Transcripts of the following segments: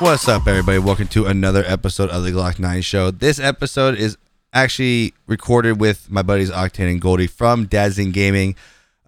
What's up, everybody? Welcome to another episode of the Glock 9 Show. This episode is actually recorded with my buddies Octane and Goldie from Dads in Gaming.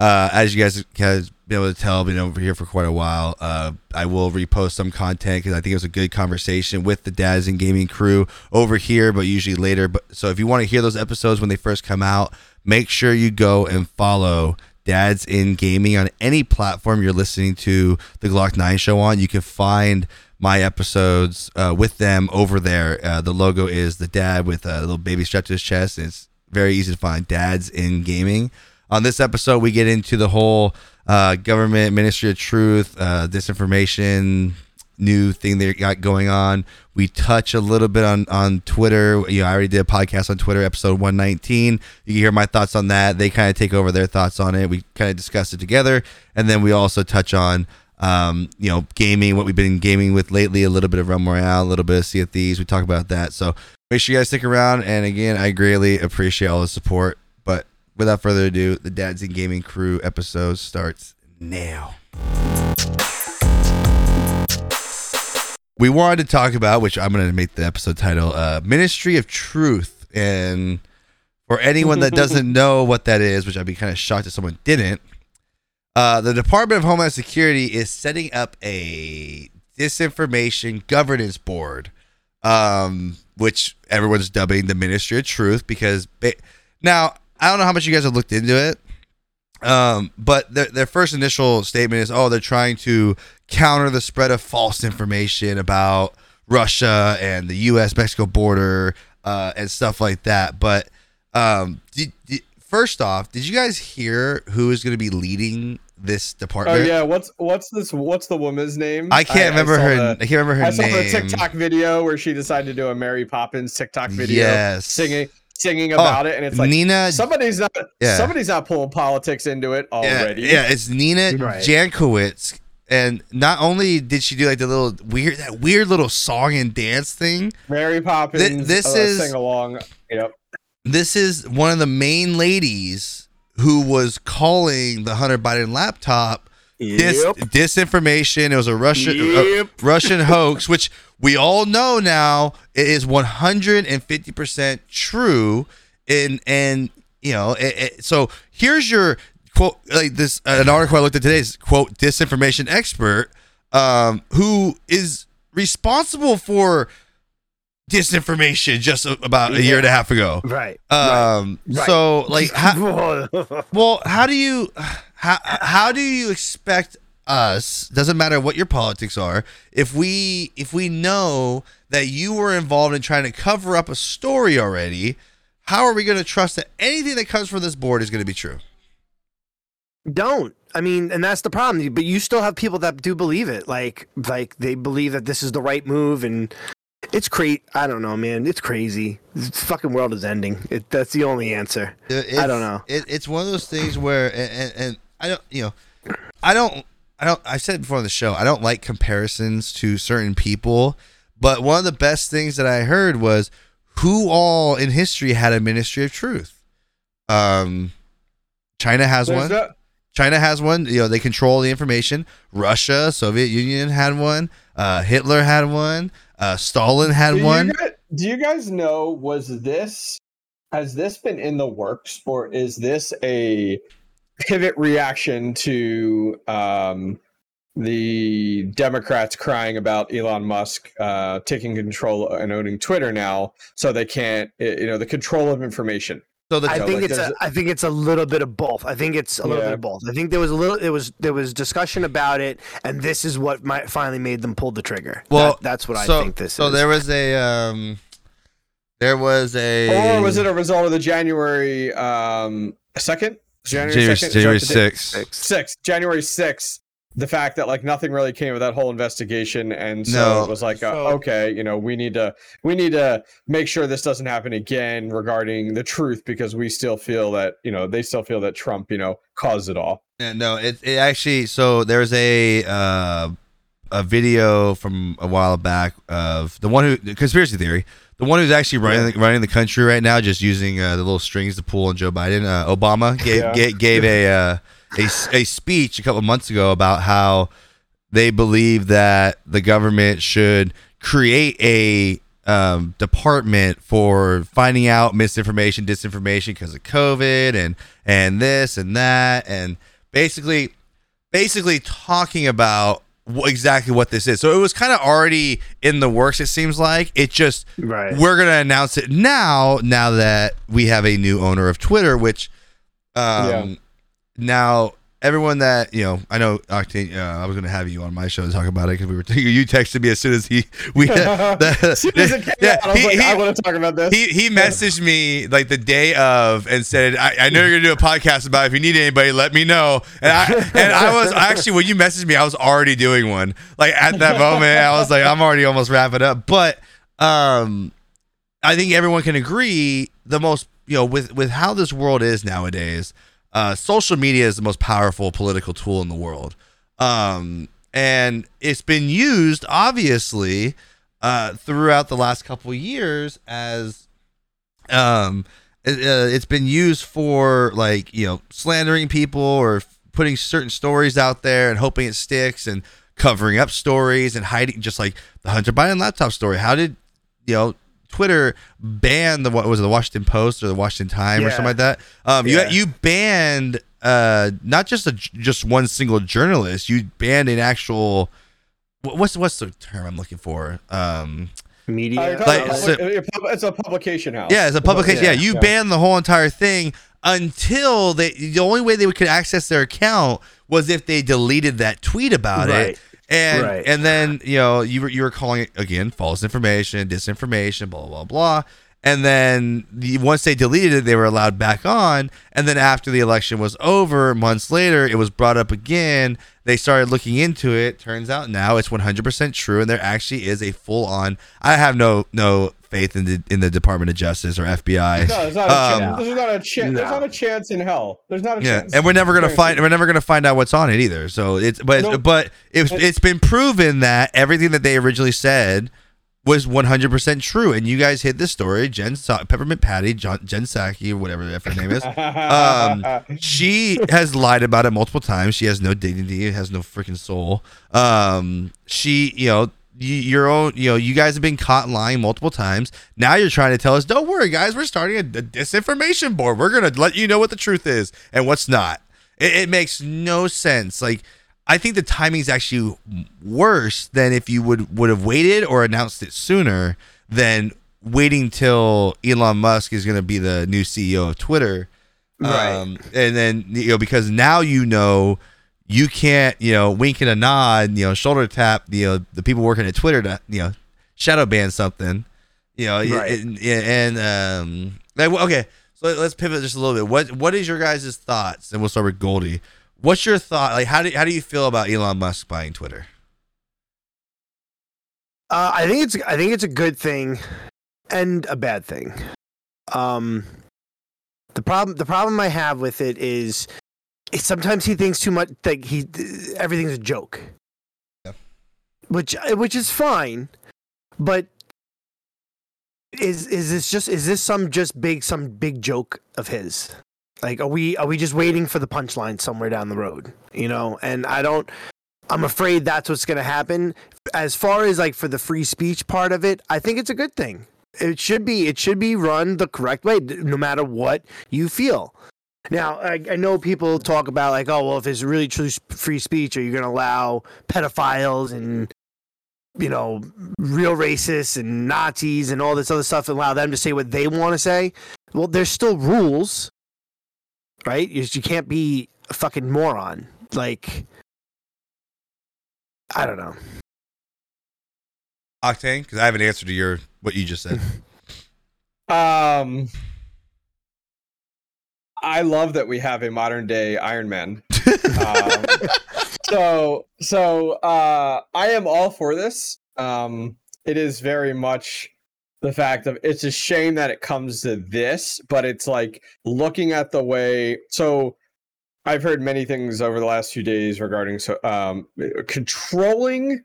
Uh, as you guys have been able to tell, I've been over here for quite a while. Uh, I will repost some content because I think it was a good conversation with the Dads in Gaming crew over here, but usually later. But so if you want to hear those episodes when they first come out, make sure you go and follow Dads in Gaming on any platform you're listening to the Glock 9 show on. You can find my episodes uh, with them over there. Uh, the logo is the dad with a little baby strapped to his chest. It's very easy to find. Dads in Gaming. On this episode, we get into the whole uh, government Ministry of Truth, uh, disinformation, new thing they got going on. We touch a little bit on on Twitter. You know, I already did a podcast on Twitter, episode one nineteen. You can hear my thoughts on that. They kind of take over their thoughts on it. We kind of discuss it together, and then we also touch on. Um, you know, gaming, what we've been gaming with lately, a little bit of Realm Royale, a little bit of Sea of Thieves. We talk about that. So make sure you guys stick around. And again, I greatly appreciate all the support. But without further ado, the Dads in Gaming Crew episode starts now. We wanted to talk about, which I'm going to make the episode title, uh, Ministry of Truth. And for anyone that doesn't know what that is, which I'd be kind of shocked if someone didn't, uh, the Department of Homeland Security is setting up a disinformation governance board, um, which everyone's dubbing the Ministry of Truth because now I don't know how much you guys have looked into it, um, but their, their first initial statement is, oh, they're trying to counter the spread of false information about Russia and the U.S. Mexico border uh, and stuff like that. But um, first off, did you guys hear who is going to be leading this department? Oh yeah, what's what's this? What's the woman's name? I can't remember saw her. the- I can't remember her name. I saw name. the TikTok video where she decided to do a Mary Poppins TikTok video, Yes. singing singing Oh, about it, and it's like Nina. somebody's not Yeah. somebody's not pulling politics into it yeah, already. yeah, it's Nina Right. Jankowicz. And not only did she do like the little weird, that weird little song and dance thing, Mary Poppins. Th- this uh, is- sing along. Yep. This is one of the main ladies who was calling the Hunter Biden laptop dis- Yep. disinformation. It was a Russian Yep. a Russian hoax, which we all know now it is one hundred and fifty percent true. And and you know, it, it- so here's your quote. Like this, an article I looked at today is quote disinformation expert, um, who is responsible for disinformation just about a year and a half ago. Right. Um, Right. so like, how, well, how do you how how do you expect us? Doesn't matter what your politics are. If we if we know that you were involved in trying to cover up a story already, how are we going to trust that anything that comes from this board is going to be true? Don't. I mean, and that's the problem. But you still have people that do believe it. Like, like they believe that this is the right move, and it's crazy. I don't know, man. It's crazy. This fucking world is ending. It, that's the only answer. It- I don't know. It, it's one of those things where, and, and, and I don't, you know, I don't, I don't. I said before on the show, I don't like comparisons to certain people. But one of the best things that I heard was who all in history had a ministry of truth. Um, China has There's one. no- China has one. You know, they control the information. Russia, Soviet Union had one. Uh, Hitler had one. Uh, Stalin had do one. You guys, do you guys know? Was this has this been in the works, or is this a pivot reaction to um, the Democrats crying about Elon Musk uh, taking control and owning Twitter now, so they can't, you know, the control of information. So the I So, think like, it's a, there's I think it's a little bit of both. I think it's a little Yeah. bit of both. I think there was a little there was there was discussion about it, and this is what might finally made them pull the trigger. Well, That- that's what so, I think this is. so there was a um there was a Or was it a result of the January um, second? January, 2nd? January Is that 6th. sixth, January sixth. The fact that like nothing really came of that whole investigation, and so No. it was like, uh, So- okay, you know, we need to we need to make sure this doesn't happen again regarding the truth because we still feel that you know they still feel that Trump you know caused it all. Yeah, no, it, it actually so there's a uh a video from a while back of the one who the conspiracy theory, the one who's actually running running the country right now, just using uh, the little strings to pull on Joe Biden. Uh, Obama gave Yeah. gave, gave a, uh, a a speech a couple months ago about how they believe that the government should create a um, department for finding out misinformation, disinformation because of COVID and and this and that, and basically, basically talking about wh- exactly what this is. So it was kind of already in the works. It seems like it just Right. we're gonna announce it now. Now that we have a new owner of Twitter, which um, Yeah. Now everyone that you know, I know Octane. Uh, I was gonna have you on my show to talk about it because we were. You texted me as soon as he we. the, As soon as it came yeah, out, I he- like, he- I want to talk about this. he he messaged me like the day of and said, I, I know you're gonna do a podcast about it. if you need anybody, let me know. And I and I was actually when you messaged me, I was already doing one. Like at that moment, I was like, I'm already almost wrapping up. But um I think everyone can agree the most you know, with with how this world is nowadays, uh social media is the most powerful political tool in the world. Um and it's been used obviously uh, throughout the last couple years as um it, uh, it's been used for like you know slandering people or putting certain stories out there and hoping it sticks and covering up stories and hiding just like the Hunter Biden laptop story how did you know Twitter banned the what was it the Washington Post or the Washington Times or something like that um Yeah. you you banned uh not just a just one single journalist you banned an actual what's what's the term I'm looking for um Media. Uh, Like, talking so- about- it's a publication house. Yeah, it's a publication. Yeah, Yeah, you yeah. banned the whole entire thing until they. The only way they could access their account was if they deleted that tweet about Right. it. And Right. and then you know you were you were calling it again false information, disinformation, blah blah blah. And then the, once they deleted it, they were allowed back on. And then after the election was over, months later, it was brought up again. They started looking into it. Turns out now it's 100% true, and there actually is a full on. I have no no faith in the in the Department of Justice or FBI. No, there's not a Um, chance. There's not a chance. There's not a chance in hell. There's not a Yeah, chance. and we're never gonna find we're never gonna find out what's on it either. So it's but Nope. but it's it's been proven that everything that they originally said was 100% true, and you guys hit this story. Jen Sa- Peppermint Patty, John, Jen Psaki, or whatever the her name is. Um, she has lied about it multiple times. She has no dignity, has no freaking soul. Um, she, you know, you, your own, you know, you guys have been caught lying multiple times. Now you're trying to tell us, don't worry, guys, we're starting a, a disinformation board. We're gonna let you know what the truth is and what's not. It, it makes no sense. Like. I think the timing's actually worse than if you would would have waited or announced it sooner than waiting till Elon Musk is going to be the new CEO of Twitter. Right. Um, and then you know because now you know you can't you know wink and a nod you know shoulder tap you know the people working at Twitter to you know shadow ban something you know Right. and, and um like okay so let's pivot just a little bit what what is your guys' thoughts and we'll start with Goldie what's your thought like how do how do you feel about Elon Musk buying Twitter Uh, I think it's I think it's a good thing and a bad thing. Um, the problem the problem I have with it is, is sometimes he thinks too much. Like he everything's a joke, Yeah. which uh, which is fine, but is is this just is this some just big some big joke of his? Like are we are we just waiting for the punchline somewhere down the road? You know, and I don't. I'm afraid that's what's going to happen as far as like for the free speech part of it, I think it's a good thing. It should be it should be run the correct way, no matter what you feel. Now, I, I know people talk about like, oh well, if it's really true free speech, are you going to allow pedophiles and you know real racists and Nazis and all this other stuff, and allow them to say what they want to say? Well, there's still rules, right? You, you can't be a fucking moron. Like, I don't know. Octane because I have an answer to your what you just said Um, I love that we have a modern day Iron Man. Um, so, so uh, I am all for this. Um, it is very much the fact of it's a shame that it comes to this, but it's like looking at the way. So, I've heard many things over the last few days regarding so um, controlling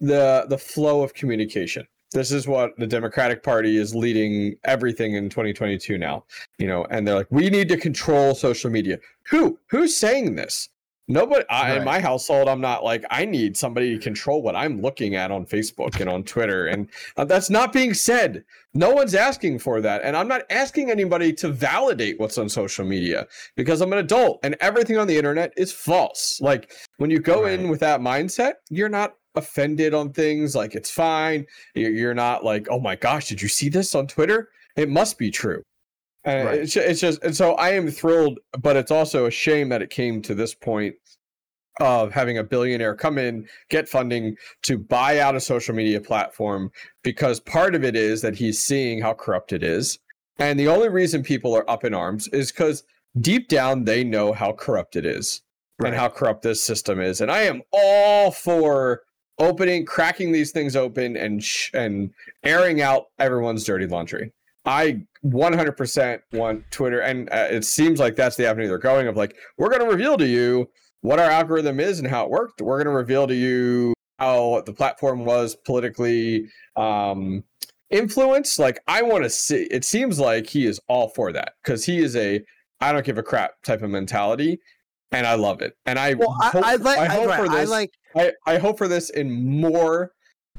the the flow of communication this is what the democratic party is leading everything in 2022 now you know and they're like we need to control social media who who's saying this Nobody I, in my household, I'm not like I need somebody to control what I'm looking at on Facebook and on Twitter, and uh, that's not being said. No one's asking for that, and I'm not asking anybody to validate what's on social media because I'm an adult, and everything on the internet is false. Like when you go in with that mindset, you're not offended on things. Like it's fine. You're, not like, oh my gosh, did you see this on Twitter? It must be true. And Right. it's, it's just, and so I am thrilled, but it's also a shame that it came to this point of having a billionaire come in, get funding to buy out a social media platform, because part of it is that he's seeing how corrupt it is. And the only reason people are up in arms is because deep down they know how corrupt it is Right. and how corrupt this system is. And I am all for opening, cracking these things open and sh- and airing out everyone's dirty laundry. I 100% want Twitter, and uh, it seems like that's the avenue they're going of like, we're going to reveal to you what our algorithm is and how it worked. We're going to reveal to you how the platform was politically um, influenced. Like, I want to see, it seems like he is all for that because he is a I don't give a crap type of mentality. And I love it. And I Well, I, hope, I like. I, hope right, for I this. like. I, I hope for this in more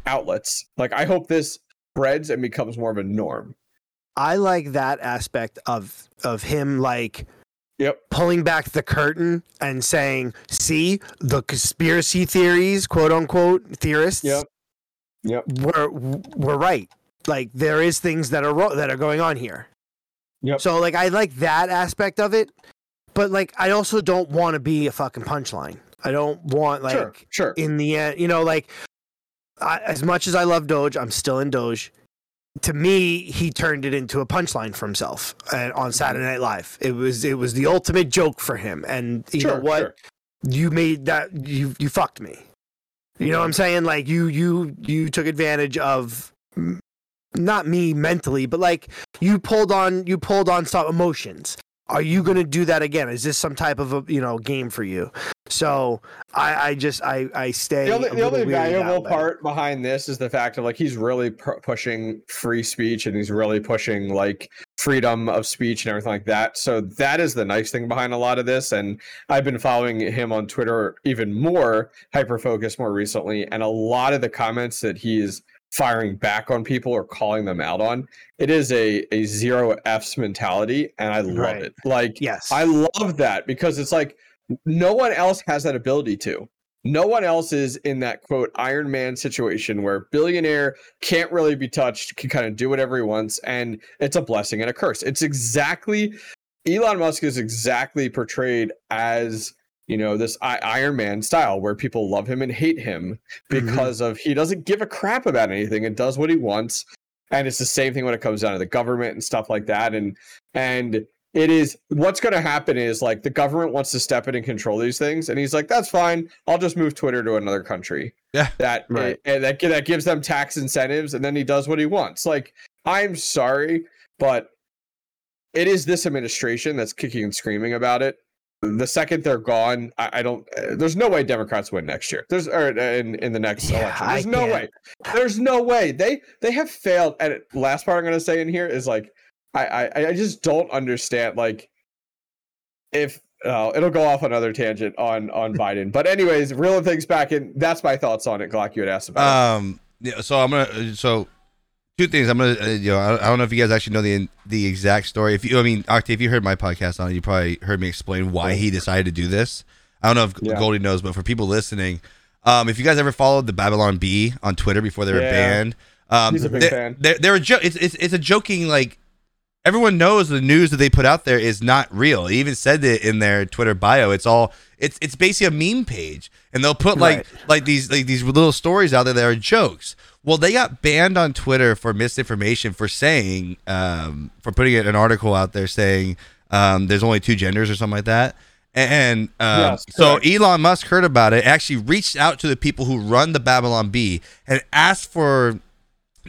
outlets. Like I hope this spreads and becomes more of a norm. I like that aspect of of him like Yep. pulling back the curtain and saying, "See, the conspiracy theories, quote unquote, theorists, Yep. Yep. were were right. Like there is things that are ro- that are going on here. Yep. So like I like that aspect of it, but like I also don't want to be a fucking punchline. I don't want like sure. Sure. in the end, you know, like I, as much as I love Doge, I'm still in Doge. To me, he turned it into a punchline for himself uh, on Saturday Night Live. It was it was the ultimate joke for him, and you sure. know what? You made that you you fucked me. You know what I'm saying? Like you you you took advantage of not me mentally, but like you pulled on you pulled on some emotions. Are you going to do that again? Is this some type of a you know game for you? So I I just I I stay. The only, the only valuable part behind this is the fact of like he's really pu- pushing free speech and he's really pushing like freedom of speech and everything like that. So that is the nice thing behind a lot of this. And I've been following him on Twitter even more hyper focused more recently, and a lot of the comments that he's firing back on people or calling them out on, it is a a zero F's mentality, and I love Right. it. Like Yes. I love that because it's like no one else has that ability to. No one else is in that quote Iron Man situation where billionaire can't really be touched, can kind of do whatever he wants, and it's a blessing and a curse. It's exactly Elon Musk is exactly portrayed as you know this I- Iron Man style where people love him and hate him mm-hmm. because of he doesn't give a crap about anything and does what he wants. And it's the same thing when it comes down to the government and stuff like that. And and it is what's going to happen is like the government wants to step in and control these things, and he's like, "That's fine. I'll just move Twitter to another country." Yeah. that Right. and that that gives them tax incentives, and then he does what he wants. Like, I'm sorry, but it is this administration that's kicking and screaming about it. The second they're gone, I, I don't. Uh, there's no way Democrats win next year. There's or uh, in in the next Yeah, election. I There's no can't. way. There's no way. They they have failed. And last part I'm going to say in here is like, I I I just don't understand. Like, if uh, it'll go off another tangent on on Biden. But anyways, reeling things back in. That's my thoughts on it. Glock, you had asked about. Um. Yeah. So I'm gonna. So two things. I'm gonna. Uh, you know, I, I don't know if you guys actually know the the exact story. If you, I mean, Octane, if you heard my podcast on it, you probably heard me explain why he decided to do this. I don't know if Yeah. Goldie knows, but for people listening, um, if you guys ever followed the Babylon Bee on Twitter before they were Yeah. banned, um, He's a big they, fan. They're, they're a jo- it's, it's it's a joking like. Everyone knows the news that they put out there is not real. He even said it in their Twitter bio. It's all it's it's basically a meme page, and they'll put like Right. like these like these little stories out there that are jokes. Well, they got banned on Twitter for misinformation for saying um, for putting an article out there saying um, there's only two genders or something like that. And um, Yes, so. Elon Musk heard about it, actually reached out to the people who run the Babylon Bee and asked for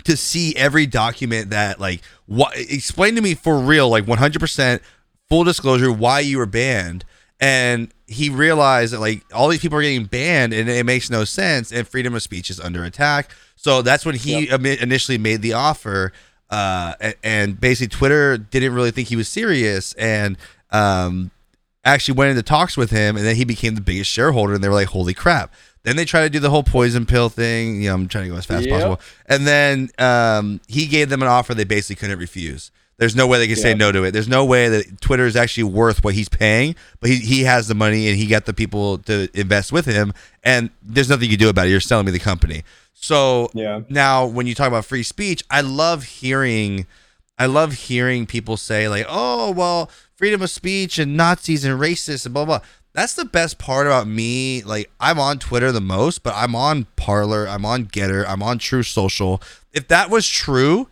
to see every document that like what explain to me for real like 100% full disclosure why you were banned. And he realized that like all these people are getting banned and it makes no sense and freedom of speech is under attack. So that's when he imi- initially made the offer uh and basically twitter didn't really think he was serious and um actually went into talks with him, and then he became the biggest shareholder, and they were like, "Holy crap!" Then they try to do the whole poison pill thing. You know, I'm trying to go as fast Yep. as possible, and then um, he gave them an offer they basically couldn't refuse. There's no way they can say no to it. There's no way that Twitter is actually worth what he's paying, but he, he has the money and he got the people to invest with him, and there's nothing you can do about it. You're selling me the company. So Yeah. now when you talk about free speech, I love hearing I love hearing people say like, "Oh, well, freedom of speech and Nazis and racists and blah blah." That's the best part about me. Like I'm on Twitter the most, but I'm on Parler, I'm on GETTR, I'm on Truth Social. If that was true,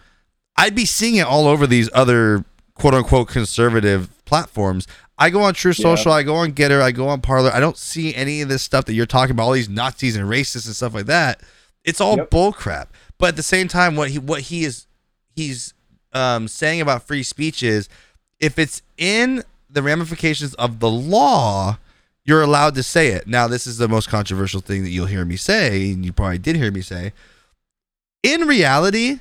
I'd be seeing it all over these other quote unquote conservative platforms. I go on Truth Social, I go on GETTR, I go on Parler. I don't see any of this stuff that you're talking about, all these Nazis and racists and stuff like that. It's all Yep. bull crap. But at the same time, what he what he is he's um, saying about free speech is if it's in the ramifications of the law, you're allowed to say it. Now, this is the most controversial thing that you'll hear me say, and you probably did hear me say. In reality,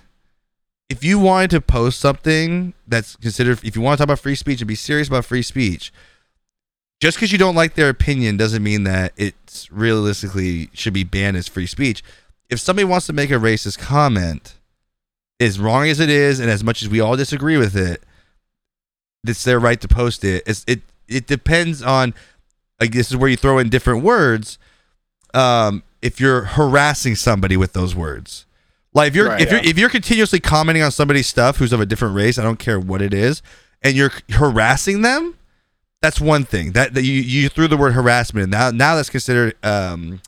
if you wanted to post something that's considered, if you want to talk about free speech and be serious about free speech, just because you don't like their opinion doesn't mean that it's realistically should be banned as free speech. If somebody wants to make a racist comment, as wrong as it is, and as much as we all disagree with it, it's their right to post it. It's, it it depends on like this is where you throw in different words. Um, if you're harassing somebody with those words, like if you're Right, if you're if you're continuously commenting on somebody's stuff who's of a different race, I don't care what it is, and you're harassing them, that's one thing. That, that you you threw the word harassment. Now now that's considered um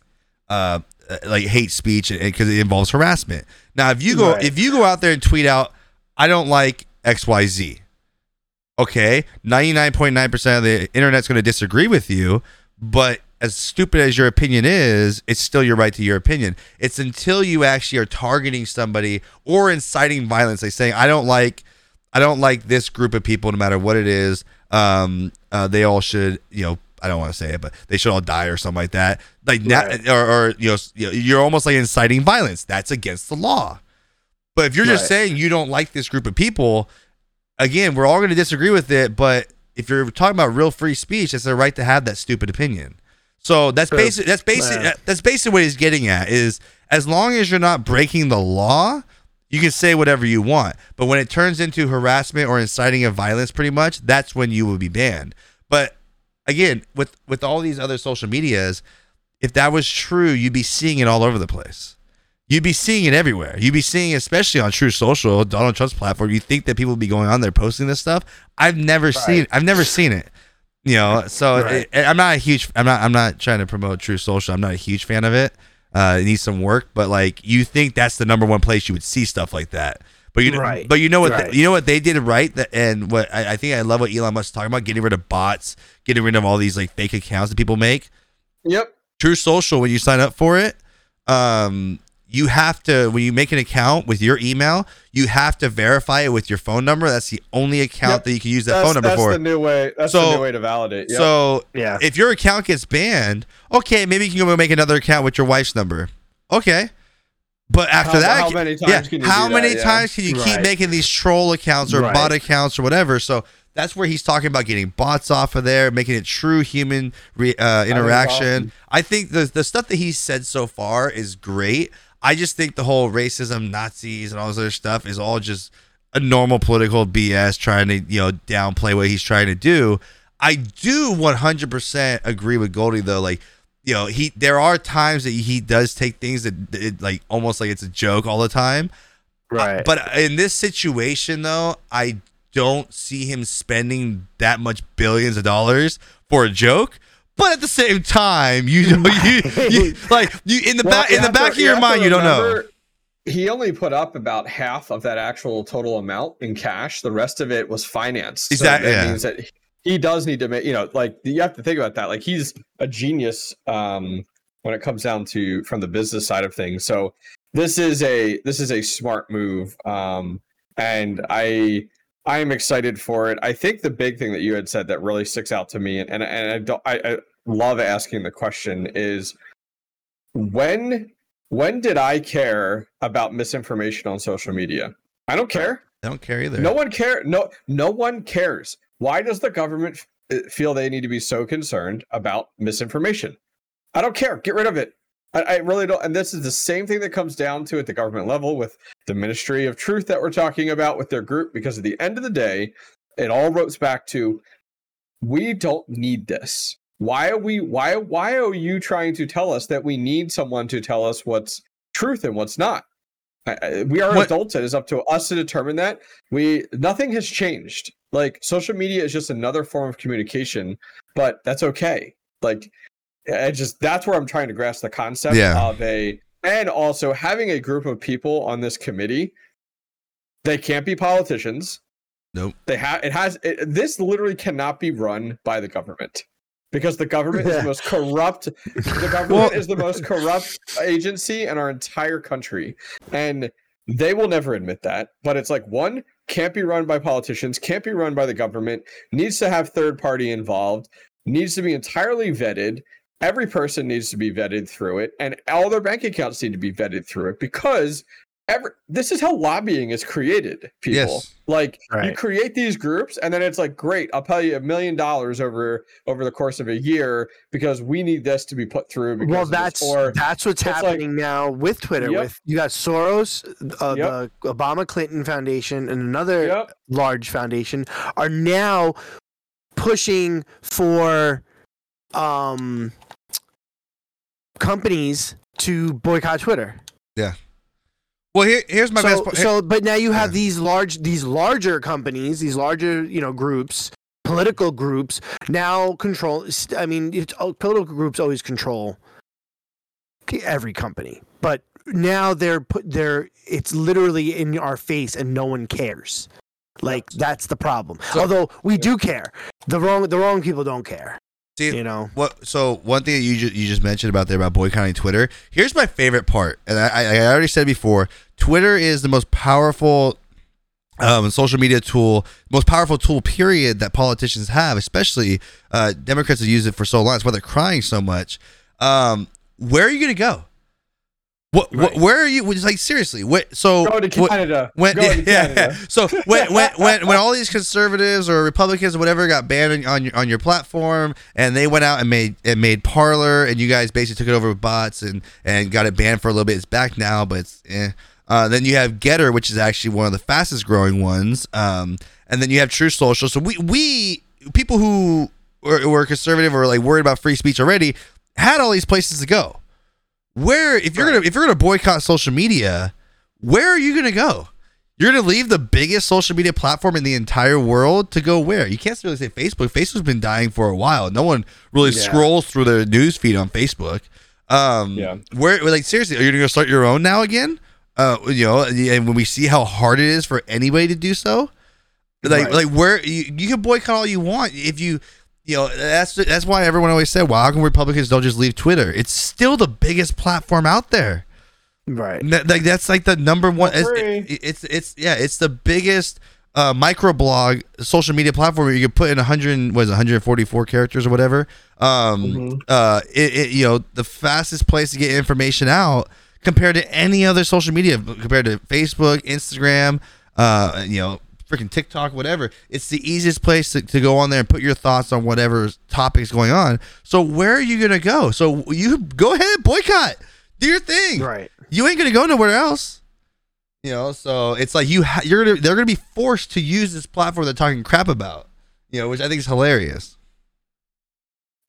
uh uh, like hate speech because it involves harassment. Now if you go Right. if you go out there and tweet out, I don't like X Y Z. Okay, ninety nine point nine percent of the internet's going to disagree with you, but as stupid as your opinion is, it's still your right to your opinion. It's until you actually are targeting somebody or inciting violence, like saying, "I don't like, I don't like this group of people, no matter what it is. Um, uh, they all should, you know, I don't want to say it, but they should all die or something like that. Like Right. that, or, or you know, s- you know, you're almost like inciting violence. That's against the law. But if you're just saying you don't like this group of people, again, we're all going to disagree with it. But if you're talking about real free speech, it's their right to have that stupid opinion. So that's basic. That's basic. That's basically what he's getting at. Is as long as you're not breaking the law, you can say whatever you want. But when it turns into harassment or inciting of violence, pretty much, that's when you will be banned. But again, with with all these other social medias, if that was true, you'd be seeing it all over the place. You'd be seeing it everywhere. You'd be seeing, it especially on Truth Social, Donald Trump's platform. You think that people would be going on there posting this stuff? I've never seen. I've never seen it. You know, so Right. it, I'm not a huge. I'm not. I'm not trying to promote Truth Social. I'm not a huge fan of it. Uh, it needs some work, but like you think that's the number one place you would see stuff like that. But you, Right. but you know what? Right. you know what they did right, that, and what I, I think I love what Elon Musk is talking about: getting rid of bots, getting rid of all these like fake accounts that people make. Yep. Truth Social, when you sign up for it, um, you have to when you make an account with your email, you have to verify it with your phone number. That's the only account Yep. that you can use that That's, phone number that's for. That's the new way. That's So- the new way to validate. Yep. So Yeah. if your account gets banned, okay, maybe you can go make another account with your wife's number. Okay. But after How- that, how many times yeah, can you how do many that? Yeah. times can you keep making these troll accounts or Right. bot accounts or whatever? So that's where he's talking about getting bots off of there, making it true human re, uh, interaction. awesome. I think the the stuff that he said so far is great. I just think the whole racism, Nazis, and all this other stuff is all just a normal political BS trying to you know downplay what he's trying to do. I do 100% agree with Goldie though. Like you know, he there are times that he does take things that, it, like almost like it's a joke all the time. Right. But in this situation, though, I don't see him spending that much billions of dollars for a joke. But at the same time, you know, you, you like you in the Well, back in the have to- back of your to mind, you don't know. He only put up about half of that actual total amount in cash. The rest of it was financed. Exactly, So that yeah. means that he does need to make, you know, like you have to think about that. Like he's a genius um, when it comes down to from the business side of things. So this is a this is a smart move, um, and I I am excited for it. I think the big thing that you had said that really sticks out to me, and and, and I don't I, I love asking the question is when when did I care about misinformation on social media? I don't care. I don't care either. No one care. No, no one cares. Why does the government uh, feel they need to be so concerned about misinformation. I don't care. Get rid of it. I, I really don't. And this is the same thing that comes down to at the government level with the Ministry of Truth that we're talking about with their group. Because at the end of the day, it all ropes back to we don't need this. Why are we? Why? Why are you trying to tell us that we need someone to tell us what's truth and what's not? We are What- adults. It is up to us to determine that. We nothing has changed. Like social media is just another form of communication, but that's okay. Like, I just that's where I'm trying to grasp the concept Yeah. of a and also having a group of people on this committee. They can't be politicians. Nope. They have it has it, this literally cannot be run by the government because the government is the most corrupt. The government Well- is the most corrupt agency in our entire country, and they will never admit that. But it's like one can't be run by politicians, can't be run by the government, needs to have third party involved, needs to be entirely vetted. Every person needs to be vetted through it, and all their bank accounts need to be vetted through it because every this is how lobbying is created. People Yes. like you create these groups, and then it's like, great, I'll pay you a million dollars over over the course of a year because we need this to be put through. Because Well, that's or that's what's it's like- happening now with Twitter. Yep. With you got Soros, uh, Yep. the Obama Clinton Foundation, and another Yep. large foundation are now pushing for um companies to boycott Twitter. Yeah. Well, here, here's my so, best part. so, but now you have Yeah. these large, these larger companies, these larger, you know, groups, political groups now control. I mean, it's, oh, political groups always control every company, but now they're put they're it's literally in our face and no one cares. Like that's the problem. So- Although we do care, the wrong the wrong people don't care. See, You know, What? So one thing that you just, you just mentioned about there about boycotting Twitter. Here's my favorite part, and I, I already said before. Twitter is the most powerful um, social media tool, most powerful tool, period, that politicians have. Especially uh, Democrats have used it for so long. That's why they're crying so much. Um, where are you gonna go? What? what where are you? Like seriously? What? So go to Canada. when, go yeah, to Canada. yeah. So when, when when when all these conservatives or Republicans or whatever got banned on, on your on your platform, and they went out and made and made Parler, and you guys basically took it over with bots and and got it banned for a little bit. It's back now, but it's eh. Uh, then you have GETTR, which is actually one of the fastest growing ones, um, and then you have Truth Social. So we we people who were, were conservative or like worried about free speech already had all these places to go. Where if you're Right. gonna if you're gonna boycott social media, where are you gonna go? You're gonna leave the biggest social media platform in the entire world to go where? You can't really say Facebook. Facebook's been dying for a while. No one really Yeah. scrolls through their news feed on Facebook. Um, Yeah. Where like seriously, are you gonna start your own now again? Uh, you know, and when we see how hard it is for anybody to do so, like Right. like where you, you can boycott all you want if you you know that's that's why everyone always said, "Well, how come Republicans don't just leave Twitter?" It's still the biggest platform out there. right? N- Like that's like the number one. It's, it- it's it's yeah, it's the biggest uh, microblog social media platform where you can put in 100 was 144 characters or whatever. Um, Mhm. uh, it, it you know the fastest place to get information out compared to any other social media compared to Facebook, Instagram, uh, you know. Freaking TikTok, whatever. It's the easiest place to, to go on there and put your thoughts on whatever topics going on. So where are you gonna go? So you go ahead, boycott, do your thing Right. you ain't gonna go nowhere else. You know, so it's like you ha- you're gonna they're gonna be forced to use this platform they're talking crap about. You know, which I think is hilarious.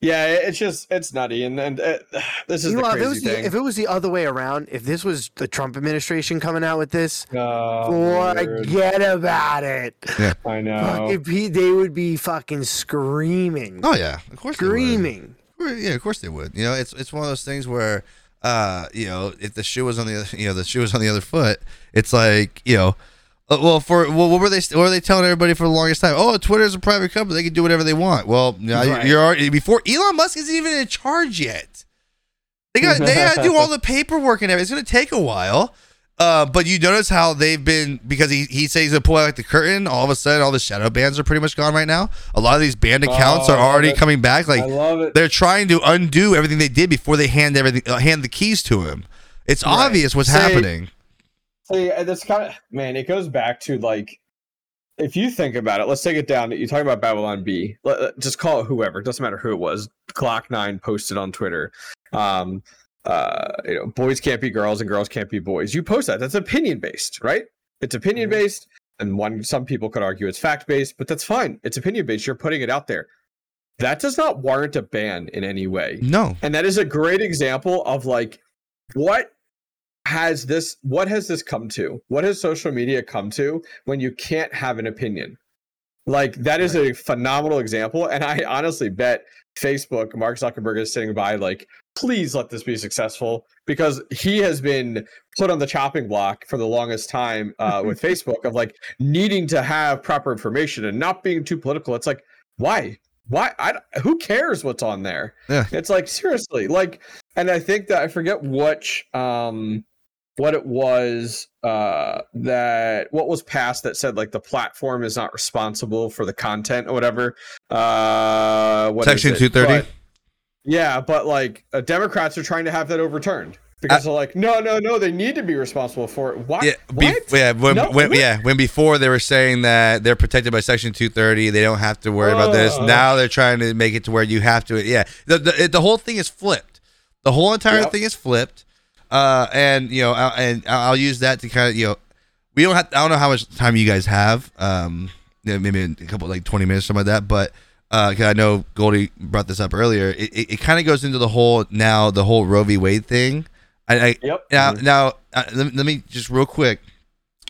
Yeah, it's just it's nutty, and and uh, this is You the know, if crazy it was thing. the, if it was the other way around, if this was the Trump administration coming out with this, Oh, Lord, forget about it. Yeah. I know. Fucking pe- they would be fucking screaming, Oh yeah, of course. they would. screaming. Yeah, of course they would. You know, it's it's one of those things where, uh, you know, if the shoe was on the other, you know, the shoe was on the other foot. It's like you know, uh, well, for well, what were they what were they telling everybody for the longest time? Oh, Twitter's a private company; they can do whatever they want. Well, Right. you're already before Elon Musk isn't even in charge yet. They got they got to do all the paperwork and everything. It's going to take a while. Uh, but you notice how they've been because he he says he's gonna pull out the curtain. All of a sudden, all the shadow bans are pretty much gone right now. A lot of these banned accounts Oh, are already coming back. Like I love it. they're trying to undo everything they did before they hand everything uh, hand the keys to him. It's Right. obvious what's Say- happening. See, this kind of man, it goes back to like if you think about it, let's take it down. You talk about Babylon Bee. Let, let- just call it whoever. It doesn't matter who it was. Glock Nine posted on Twitter. Um, uh, you know, boys can't be girls and girls can't be boys. You post that. That's opinion based, right? It's opinion based, and one some people could argue it's fact based, but that's fine. It's opinion based. You're putting it out there. That does not warrant a ban in any way. No. And that is a great example of like what has this what has this come to? What has social media come to when you can't have an opinion? Like that is a phenomenal example and I honestly bet Facebook Mark Zuckerberg is sitting by like please let this be successful because he has been put on the chopping block for the longest time uh, with Facebook of like needing to have proper information and not being too political. It's like why? Why? I, don't- who cares what's on there? Yeah. It's like seriously, like, and I think that I forget which, um, what it was uh that what was passed that said like the platform is not responsible for the content or whatever uh what Section 230? Yeah but like uh, democrats are trying to have that overturned because they're like no no no they need to be responsible for it why Yeah, be- what? yeah, when, No, when, yeah, when before they were saying that they're protected by Section 230, they don't have to worry about this. Now they're trying to make it to where you have to. Yeah, the the, it- the whole thing is flipped. The whole entire Yep. thing is flipped. Uh, and you know, I'll, and I'll I'll use that to kind of you know, we don't have. I don't know how much time you guys have. Um, maybe a couple like 20 minutes, or something like that. But uh, 'cause I know Goldie brought this up earlier. It, it, it kind of goes into the whole now the whole Roe v. Wade thing. I, I yep now, now uh, let, me- let me just real quick,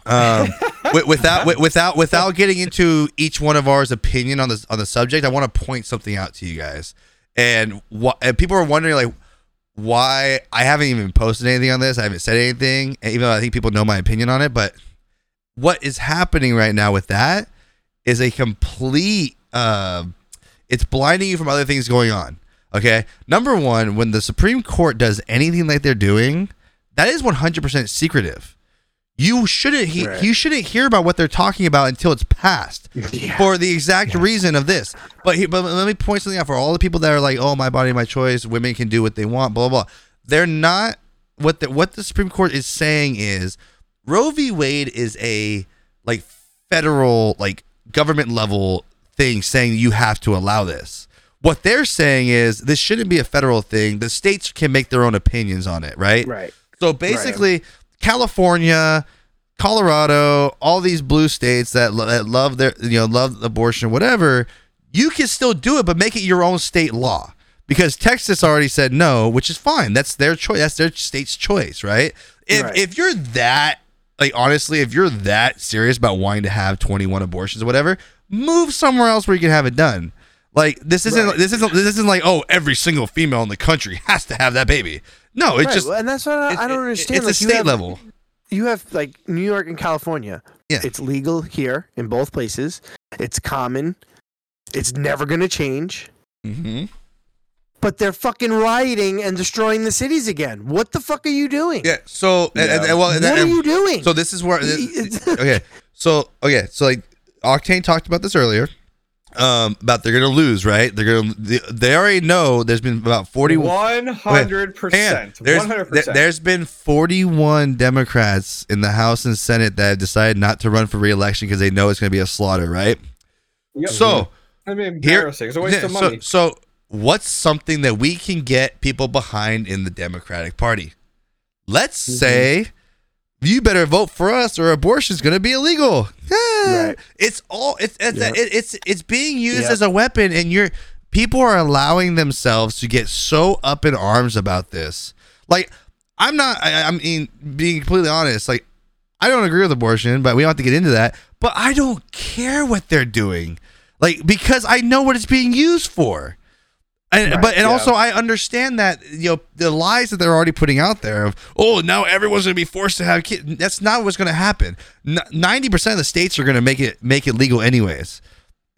um, wi- without without without getting into each one of ours opinion on this on the subject, I want to point something out to you guys, and what and people are wondering like why I haven't even posted anything on this. I haven't said anything, even though I think people know my opinion on it. But what is happening right now with that is a complete. Uh, it's blinding you from other things going on. Okay. Number one, when the Supreme Court does anything like they're doing, that is 100% secretive. You shouldn't he, Right. you shouldn't hear about what they're talking about until it's passed Yeah. for the exact reason of this. But he, but let me point something out for all the people that are like, "Oh, my body, my choice. Women can do what they want." Blah blah. blah. They're not what the what the Supreme Court is saying is Roe v. Wade is a like federal like government level thing saying you have to allow this. What they're saying is this shouldn't be a federal thing. The states can make their own opinions on it, right? Right. So basically, California, Colorado, all these blue states that, lo- that love their you know love abortion, whatever, you can still do it, but make it your own state law. Because Texas already said no, which is fine. That's their choice. That's their state's choice, right? If Right. if you're that like honestly, if you're that serious about wanting to have 21 abortions or whatever, move somewhere else where you can have it done. Like this isn't Right. this isn't this isn't like oh every single female in the country has to have that baby. No, it's Right, just and that's what I, it- I don't understand. It's like a state have, level. You have like New York and California. Yeah. It's legal here in both places. It's common. It's never going to change. Mm-hmm. But they're fucking rioting and destroying the cities again. What the fuck are you doing? Yeah. So and, and- Yeah. and- well, and, what are you doing? so this is where okay. So okay. So like Octane talked about this earlier. Um, about they're gonna lose, right? They're gonna. They, they already know. There's been about forty. One hundred And percent. there's One hundred there, percent. there's been 41 Democrats in the House and Senate that have decided not to run for re-election because they know it's going to be a slaughter, right? So I mean, here. It's a waste of so, so what's something that we can get people behind in the Democratic Party? Let's Mm-hmm. say you better vote for us or abortion's going to be illegal. Yeah. Right. It's all it's it's, Yep. it, it's it's being used Yep. as a weapon and you're people are allowing themselves to get so up in arms about this. Like I'm not I, I mean being completely honest, like I don't agree with abortion, but we don't have to get into that. But I don't care what they're doing, like because I know what it's being used for. And, Right, but and yeah. also I understand that you know the lies that they're already putting out there of oh now everyone's gonna be forced to have kids. That's not what's gonna happen. Ninety percent of the states are gonna make it make it legal anyways.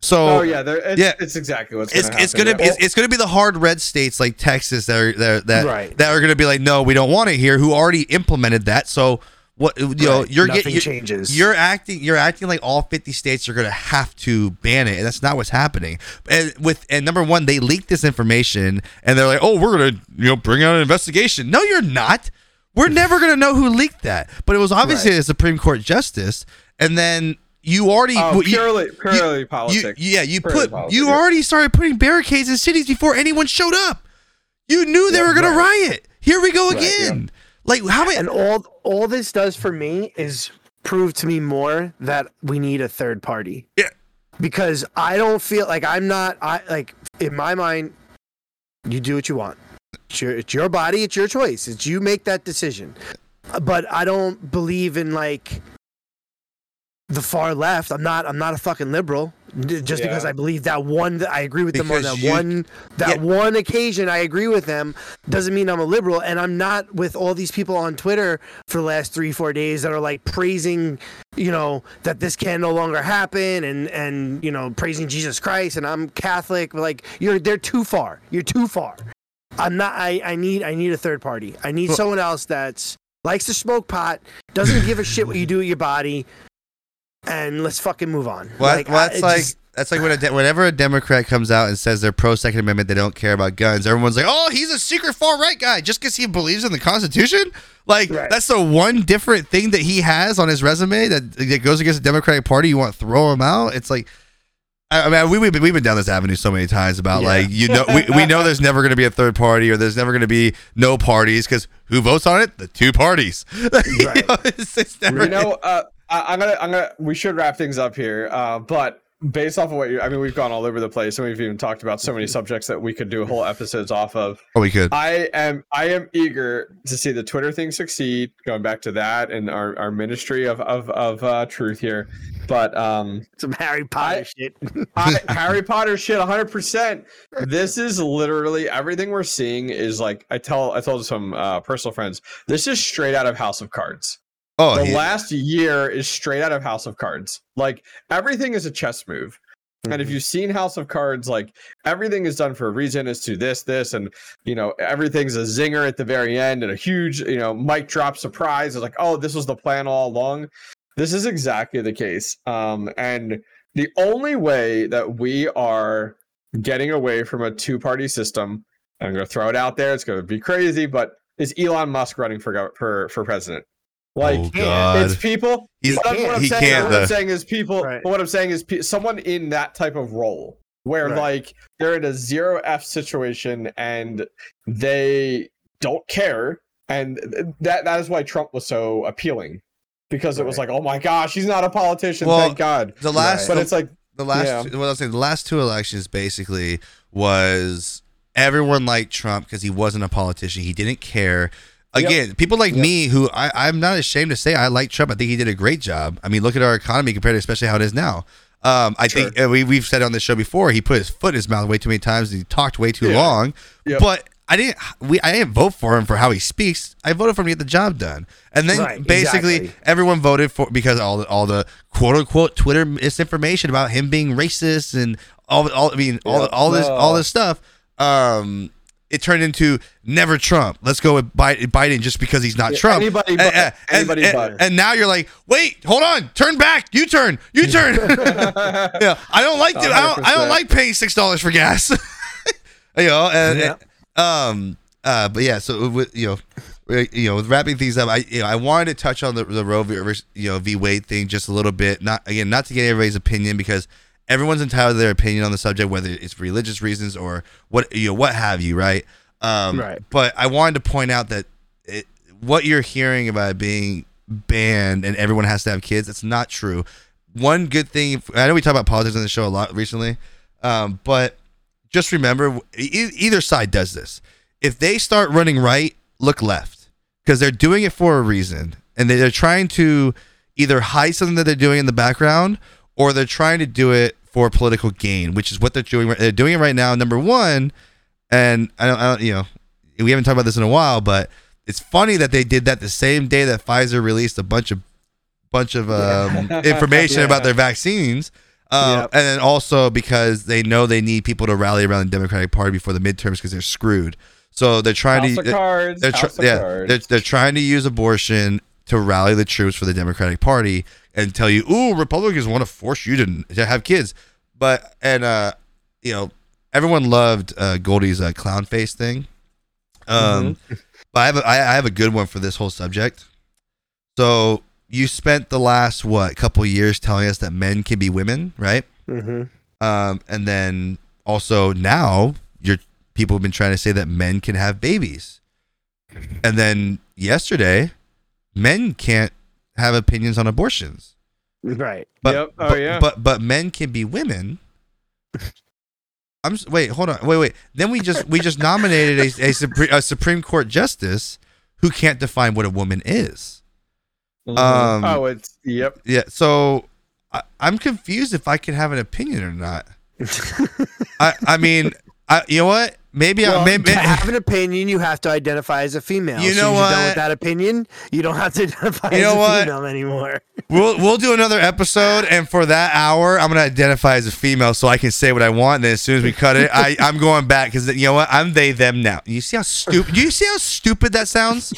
So Oh yeah, it's, yeah. it's exactly what's it's gonna it's gonna yeah. it's, it's gonna be the hard red states like Texas that are that that, Right. that are gonna be like no we don't want it here who already implemented that so what you know Right. you're Nothing getting you're, changes. you're acting you're acting like all 50 states are gonna have to ban it and that's not what's happening and with and number one they leaked this information and they're like oh we're gonna you know bring out an investigation no you're not we're never gonna know who leaked that but it was obviously Right. a Supreme Court justice and then you already Oh, you- purely, purely you, politics. yeah, you Purely put politics, you already started putting barricades in cities before anyone showed up. You knew they Yeah, were gonna riot. Here we go Right, yeah. Like how many? And all all this does for me is prove to me more that we need a third party. Yeah. Because I don't feel like I'm not I like in my mind you do what you want. It's your, it's your body, it's your choice. It's you make that decision. But I don't believe in like the far left. I'm not I'm not a fucking liberal. Just because I believe that one that I agree with them on that you- one that Yeah. one occasion I agree with them doesn't mean I'm a liberal and I'm not with all these people on Twitter for the last 3 4 days that are like praising, you know, that this can no longer happen and and you know, praising Jesus Christ and I'm Catholic, but like you're they're too far. You're too far. I'm not I I need I need a third party. I need Well- someone else that's likes to smoke pot, doesn't give a shit what you do with your body, and let's fucking move on. Well, Like, well, that's it like just- that's like when a de- whenever a Democrat comes out and says they're pro Second Amendment, they don't care about guns. Everyone's like, "Oh, he's a secret far right guy just because he believes in the Constitution." Like Right. that's the one different thing that he has on his resume that, that goes against the Democratic Party. You want to throw him out? It's like. I I mean, we, we've, been, we've been down this avenue so many times about Yeah. like you know we, we know there's never going to be a third party or there's never going to be no parties because who votes on it the two parties You know, it's, it's never, you know, uh, I, I'm gonna, I'm gonna. We should wrap things up here. Uh, but based off of what you, I mean, we've gone all over the place, and we've even talked about so many subjects that we could do whole episodes off of. oh we could I am, I am eager to see the Twitter thing succeed. Going back to that and our, our ministry of of of uh, truth here, but um, some Harry Potter I- shit. I, Harry Potter shit 100%. This is literally everything we're seeing is like I tell I told some uh, personal friends. This is straight out of House of Cards. Oh the he- last year is straight out of House of Cards. Like everything is a chess move. And Mm-hmm. if you've seen House of Cards, like everything is done for a reason as to this, this, and you know, everything's a zinger at the very end and a huge, you know, mic drop surprise. It's like, oh, this was the plan all along. This is exactly the case. Um, and the only way that we are getting away from a two-party system, I'm gonna throw it out there, it's gonna be crazy, but is Elon Musk running for for for president? Like oh god it's people. He's- What I'm, what I'm he saying, can't, what I'm saying is people. Right. But what I'm saying is pe- someone in that type of role where Right. like they're in a zero F situation and they don't care, and that that is why Trump was so appealing because it was like, oh my gosh, he's not a politician. Well, thank God. the last But the, it's like, the last yeah. what I was saying the last two elections basically was everyone liked Trump because he wasn't a politician. He didn't care. Again, people like Yep. me who I, I'm not ashamed to say I like Trump. I think he did a great job. I mean, look at our economy compared to especially how it is now. Um, I Sure. think uh, we, we've said on this show before, he put his foot in his mouth way too many times. And he talked way too Yeah. long. Yep. But I didn't. We I didn't vote for him for how he speaks. I voted for him to get the job done. And then Right, basically exactly. everyone voted for because all the all the quote unquote Twitter misinformation about him being racist and all all I mean all Yeah. all this all this stuff. Um, it turned into never Trump. Let's go with Biden just because he's not Yeah, Trump. anybody And- but- and, anybody and, but. and now you're like, wait, hold on, turn back, you turn, you turn. yeah, I don't like I don't, I don't like paying six dollars for gas. you know, and, Yeah. um, uh, but yeah, so with, you know, you know, wrapping things up, I you know, I wanted to touch on the the Roe v. you know v Wade thing just a little bit. Not again, not to get everybody's opinion because everyone's entitled to their opinion on the subject, whether it's for religious reasons or what you know what have you, right? Um, Right. But I wanted to point out that it, what you're hearing about being banned and everyone has to have kids, it's not true. One good thing, I know we talk about politics on the show a lot recently, um, but just remember, e- either side does this. If they start running right, look left because they're doing it for a reason, and they- they're trying to either hide something that they're doing in the background, or they're trying to do it for political gain, which is what they're doing. They're doing it right now. Number one, and I don't, I don't, you know, we haven't talked about this in a while, but it's funny that they did that the same day that Pfizer released a bunch of bunch of um, information Yeah. about their vaccines. Um, Yep. And then also because they know they need people to rally around the Democratic Party before the midterms because they're screwed. So they're trying House to cards. they're of yeah cards. they're, they're trying to use abortion to rally the troops for the Democratic Party and tell you, ooh, Republicans want to force you to, to have kids. But and uh, you know, everyone loved uh, Goldie's uh, clown face thing. Um, Mm-hmm. but I have a, I, have a good one for this whole subject. So you spent the last what couple years telling us that men can be women, right? Mm-hmm. Um, and then also now your people have been trying to say that men can have babies. And then yesterday, men can't have opinions on abortions. Right. But, Yep. Oh, but, yeah. but but men can be women. I'm wait, hold on, wait, wait. Then we just we just nominated a a, Supre- a Supreme Court justice who can't define what a woman is. Um, oh, it's yep. Yeah, so I, I'm confused if I can have an opinion or not. I I mean, I you know what? Maybe I Well, maybe to have an opinion, you have to identify as a female. You know soon as you're done what? with that opinion, you don't have to identify You as a what? female anymore. we'll we'll do another episode, and for that hour, I'm gonna identify as a female so I can say what I want. And then as soon as we cut it, I I'm going back because you know what? I'm they them now. You see how stupid? Do you see how stupid that sounds?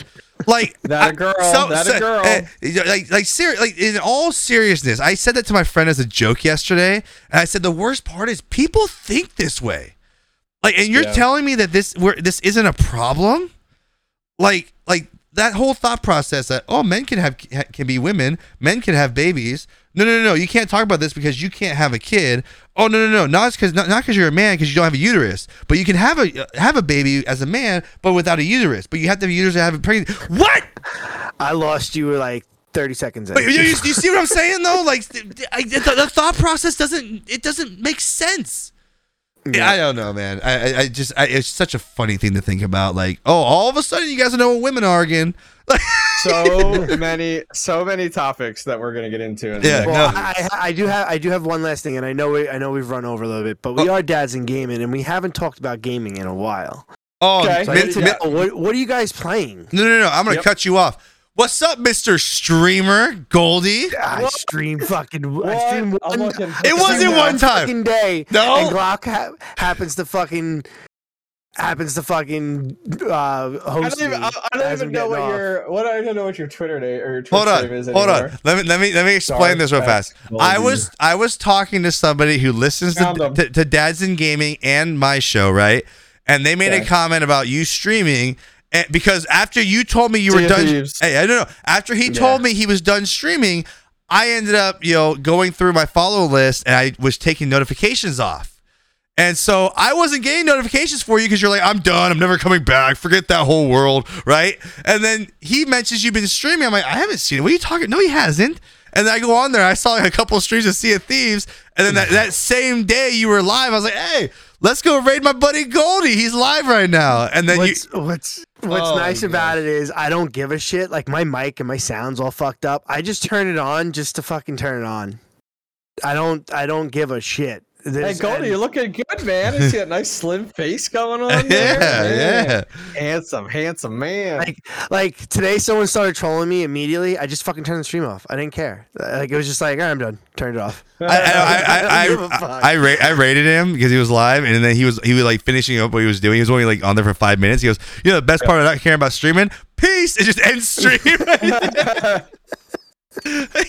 Like That a I- girl, that a girl. eh, like like ser- like in all seriousness, I said that to my friend as a joke yesterday, and I said the worst part is people think this way. Like, and you're Yeah. telling me that this we're, this isn't a problem? Like like that whole thought process that oh men can have can be women, men can have babies. No no no no, you can't talk about this because you can't have a kid. Oh no no no, not because not because you're a man because you don't have a uterus, but you can have a have a baby as a man but without a uterus. But you have to have a uterus to have a pregnancy. What? I lost you uh, like 30 seconds in. But you, you, you see what I'm saying though? Like I, the, the thought process doesn't it doesn't make sense. I don't know, man. I I, I just I, it's such a funny thing to think about. Like, oh, all of a sudden you guys know what women are again. Like, So many, so many topics that we're gonna get into. In Yeah, Well, no. I, I do have I do have one last thing, and I know we I know we've run over a little bit, but we oh. are dads in gaming, and we haven't talked about gaming in a while. oh, Okay. So I mi- need to mi- know, what what are you guys playing? no, no, no. I'm gonna Yep. cut you off. What's up, Mister Streamer Goldie? I What? stream fucking. I What? stream I'm one. looking- It wasn't stream one time. fucking day. No. And Glock ha- happens to fucking happens to fucking uh, I host don't even, I, I don't even know what off. your what I don't know what your Twitter name or your Twitch Hold on, name is hold anymore. on. Let me let me let me explain Sorry, this real that's fast. I Goldie. was I was talking to somebody who listens to, to, to Dads in Gaming and my show, right? And they made a comment about you streaming. And because after you told me you were done, Thieves. hey, I don't know. After he told me he was done streaming, I ended up, you know, going through my follow list and I was taking notifications off. And so I wasn't getting notifications for you because you're like, I'm done. I'm never coming back. Forget that whole world. Right. And then he mentions you've been streaming. I'm like, I haven't seen it. What are you talking? No, he hasn't. And then I go on there. I saw like a couple of streams of Sea of Thieves. And then that, that same day you were live, I was like, hey, let's go raid my buddy Goldie. He's live right now. And then you. What's what's Oh, nice about it is I don't give a shit. Like my mic and my sounds all fucked up. I just turn it on just to fucking turn it on. I don't I don't give a shit. Hey Goldie, you're looking good, man. I see that nice slim face going on there. Yeah, Man. yeah. Handsome, handsome man. like like today someone started trolling me immediately. I just fucking turned the stream off. I didn't care. Like it was just like, all right, I'm done. Turned it off. I I I, I don't give a I, fuck. I, I, ra- I rated him because he was live, and then he was he was like finishing up what he was doing. He was only like on there for five minutes. He goes, "You know, the best part of not caring about streaming, peace." It just ends stream.